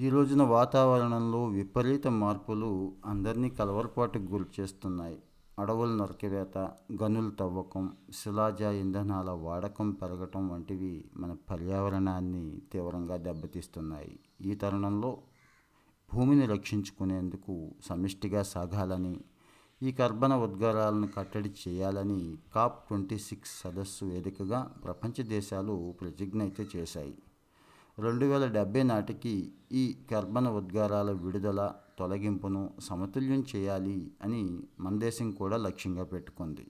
ఈ రోజున వాతావరణంలో విపరీత మార్పులు అందరినీ కలవరపాటుకు గురి చేస్తున్నాయి. అడవుల నరికివేత గనుల తవ్వకం శిలాజ ఇంధనాల వాడకం పెరగటం వంటివి మన పర్యావరణాన్ని తీవ్రంగా దెబ్బతీస్తున్నాయి. ఈ తరుణంలో భూమిని రక్షించుకునేందుకు సమిష్టిగా సాగాలని ఈ కర్బన ఉద్గారాలను కట్టడి చేయాలని కాప్ ట్వంటీ సిక్స్ సదస్సు వేదికగా ప్రపంచ దేశాలు ప్రతిజ్ఞ అయితే చేశాయి. రెండు వేల డెబ్బై నాటికి ఈ కర్బన ఉద్గారాల విడుదల తొలగింపును సమతుల్యం చేయాలి అని మన దేశం కూడా లక్ష్యంగా పెట్టుకుంది.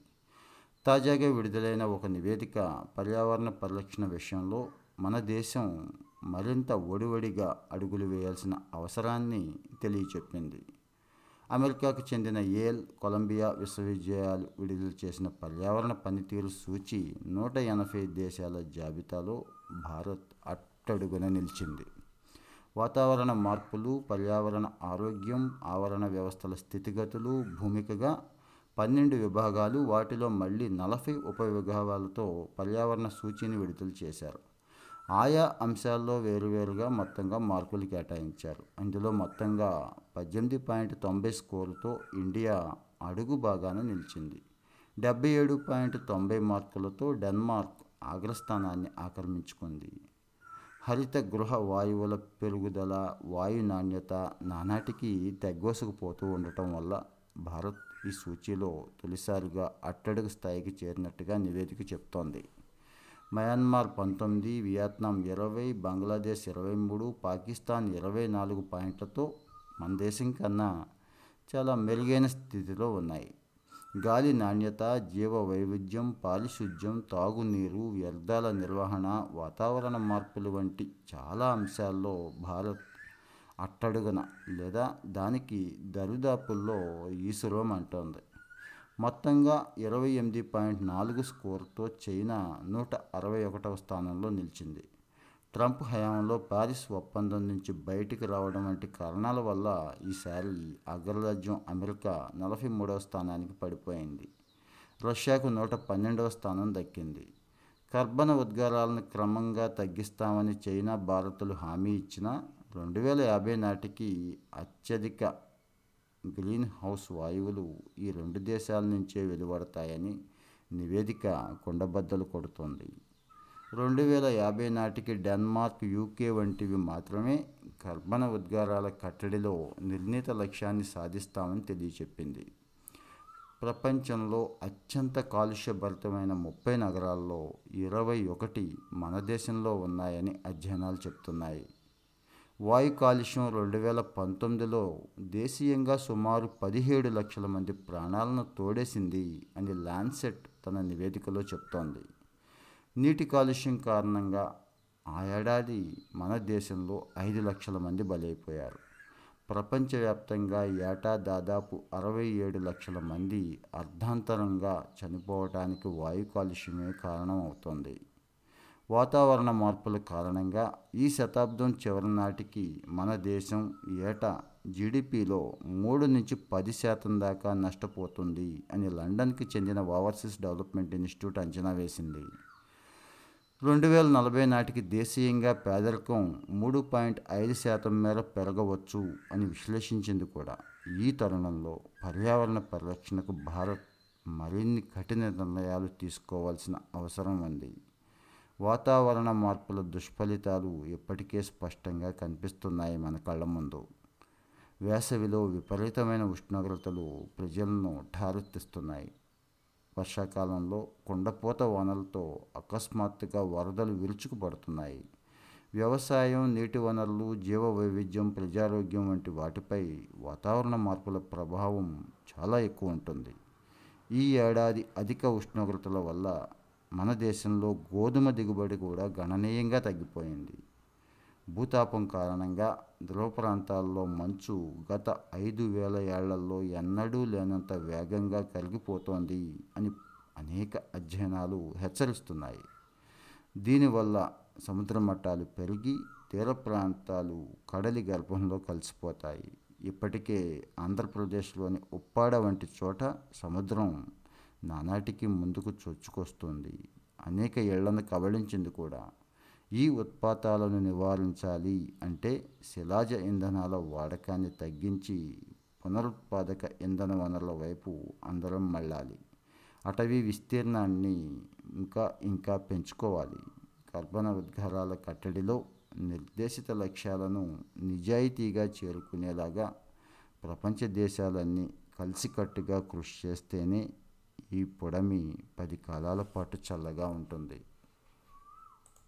తాజాగా విడుదలైన ఒక నివేదిక పర్యావరణ పరిరక్షణ విషయంలో మన దేశం మరింత ఒడివడిగా అడుగులు వేయాల్సిన అవసరాన్ని తెలియచెప్పింది. అమెరికాకు చెందిన ఏల్ కొలంబియా విశ్వవిద్యాలయాలు విడుదల చేసిన పర్యావరణ పనితీరు సూచి నూట ఎనభై దేశాల జాబితాలో భారత్ అట్ అట్టడుగున నిలిచింది. వాతావరణ మార్పులు పర్యావరణ ఆరోగ్యం ఆవరణ వ్యవస్థల స్థితిగతులు భూమికగా పన్నెండు విభాగాలు వాటిలో మళ్ళీ నలభై ఉపవిభాగాలతో పర్యావరణ సూచీని విడుదల చేశారు. ఆయా అంశాల్లో వేరువేరుగా మొత్తంగా మార్కులు కేటాయించారు. అందులో మొత్తంగా పద్దెనిమిది పాయింట్ తొంభై స్కోరుతో ఇండియా అడుగు బాగాన నిలిచింది. డెబ్బై ఏడు పాయింట్ తొంభై మార్కులతో డెన్మార్క్ అగ్రస్థానాన్ని ఆక్రమించుకుంది. హరిత గృహ వాయువుల పెరుగుదల వాయు నాణ్యత నానాటికి తగ్గోసుకుపోతూ ఉండటం వల్ల భారత్ ఈ సూచీలో తొలిసారిగా అట్టడుగు స్థాయికి చేరినట్టుగా నివేదిక చెప్తోంది. మయన్మార్ పంతొమ్మిది వియత్నాం ఇరవై బంగ్లాదేశ్ ఇరవై మూడు పాకిస్తాన్ ఇరవై నాలుగు పాయింట్లతో మన దేశం కన్నా చాలా మెరుగైన స్థితిలో ఉన్నాయి. గాలి నాణ్యత జీవ వైవిధ్యం పారిశుధ్యం తాగునీరు వ్యర్థాల నిర్వహణ వాతావరణ మార్పులు వంటి చాలా అంశాల్లో భారత్ అట్టడుగున లేదా దానికి దరిదాపుల్లో ఈశ్వరం అంటోంది. మొత్తంగా ఇరవై ఎనిమిది పాయింట్ నాలుగు స్కోర్తో చైనా నూట అరవై ఒకటవ స్థానంలో నిలిచింది. ట్రంప్ హయాంలో ప్యారిస్ ఒప్పందం నుంచి బయటికి రావడం వంటి కారణాల వల్ల ఈసారి అగ్రరాజ్యం అమెరికా నలభై మూడవ స్థానానికి పడిపోయింది. రష్యాకు నూట పన్నెండవ స్థానం దక్కింది. కర్బన ఉద్గారాలను క్రమంగా తగ్గిస్తామని చైనా భారత్లు హామీ ఇచ్చిన రెండు వేల యాభై నాటికి అత్యధిక గ్రీన్ హౌస్ వాయువులు ఈ రెండు దేశాల నుంచే వెలువడతాయని నివేదిక కుండబద్దలు కొడుతోంది. రెండు వేల యాభై నాటికి డెన్మార్క్ యూకే వంటివి మాత్రమే కర్బన ఉద్గారాల కట్టడిలో నిర్ణీత లక్ష్యాన్ని సాధిస్తామని తెలియచెప్పింది. ప్రపంచంలో అత్యంత కాలుష్యభరితమైన ముప్పై నగరాల్లో ఇరవై ఒకటి మన దేశంలో ఉన్నాయని అధ్యయనాలు చెప్తున్నాయి. వాయు కాలుష్యం రెండు వేల పంతొమ్మిదిలో దేశీయంగా సుమారు పదిహేడు లక్షల మంది ప్రాణాలను తోడేసింది అని లాన్సెట్ తన నివేదికలో చెప్తోంది. నీటి కాలుష్యం కారణంగా ఆ ఏడాది మన దేశంలో ఐదు లక్షల మంది బలైపోయారు. ప్రపంచవ్యాప్తంగా ఏటా దాదాపు అరవై ఏడు లక్షల మంది అర్ధాంతరంగా చనిపోవటానికి వాయు కాలుష్యమే కారణం అవుతుంది. వాతావరణ మార్పుల కారణంగా ఈ శతాబ్దం చివరి నాటికి మన దేశం ఏటా జీడిపిలో మూడు నుంచి పది శాతం దాకా నష్టపోతుంది అని లండన్కి చెందిన ఓవర్సీస్ డెవలప్మెంట్ ఇన్స్టిట్యూట్ అంచనా వేసింది. రెండు వేల నలభై నాటికి దేశీయంగా పేదరికం మూడు పాయింట్ ఐదు శాతం మేర పెరగవచ్చు అని విశ్లేషించింది కూడా. ఈ తరుణంలో పర్యావరణ పరిరక్షణకు భారత్ మరిన్ని కఠిన నిర్ణయాలు తీసుకోవాల్సిన అవసరం ఉంది. వాతావరణ మార్పుల దుష్ఫలితాలు ఇప్పటికే స్పష్టంగా కనిపిస్తున్నాయి మన కళ్ళ ముందు. వేసవిలో విపరీతమైన ఉష్ణోగ్రతలు ప్రజలను ఠారెత్తిస్తున్నాయి. వర్షాకాలంలో కుండపోత వానలతో అకస్మాత్తుగా వరదలు విరుచుకుపడుతున్నాయి. వ్యవసాయం నీటి వనరులు జీవ వైవిధ్యం ప్రజారోగ్యం వంటి వాటిపై వాతావరణ మార్పుల ప్రభావం చాలా ఎక్కువ ఉంటుంది. ఈ ఏడాది అధిక ఉష్ణోగ్రతల వల్ల మన దేశంలో గోధుమ దిగుబడి కూడా గణనీయంగా తగ్గిపోయింది. భూతాపం కారణంగా ధ్రువ ప్రాంతాల్లో మంచు గత ఐదు వేల ఏళ్ళలో ఎన్నడూ లేనంత వేగంగా కరిగిపోతోంది అని అనేక అధ్యయనాలు హెచ్చరిస్తున్నాయి. దీనివల్ల సముద్ర మట్టాలు పెరిగి తీర ప్రాంతాలు కడలి గర్భంలో కలిసిపోతాయి. ఇప్పటికే ఆంధ్రప్రదేశ్లోని ఉప్పాడ వంటి చోట సముద్రం నానాటికి ముందుకు చొచ్చుకొస్తుంది. అనేక ఏళ్ళను కబళించింది కూడా. ఈ ఉత్పాతాలను నివారించాలి అంటే శిలాజ ఇంధనాల వాడకాన్ని తగ్గించి పునరుత్పాదక ఇంధన వనరుల వైపు అందరం మళ్ళాలి. అటవీ విస్తీర్ణాన్ని ఇంకా ఇంకా పెంచుకోవాలి. కర్బన ఉద్గారాల కట్టడిలో నిర్దేశిత లక్ష్యాలను నిజాయితీగా చేరుకునేలాగా ప్రపంచ దేశాలన్నీ కలిసికట్టుగా కృషి చేస్తేనే ఈ పొడమి పది కాలాల పాటు చల్లగా ఉంటుంది.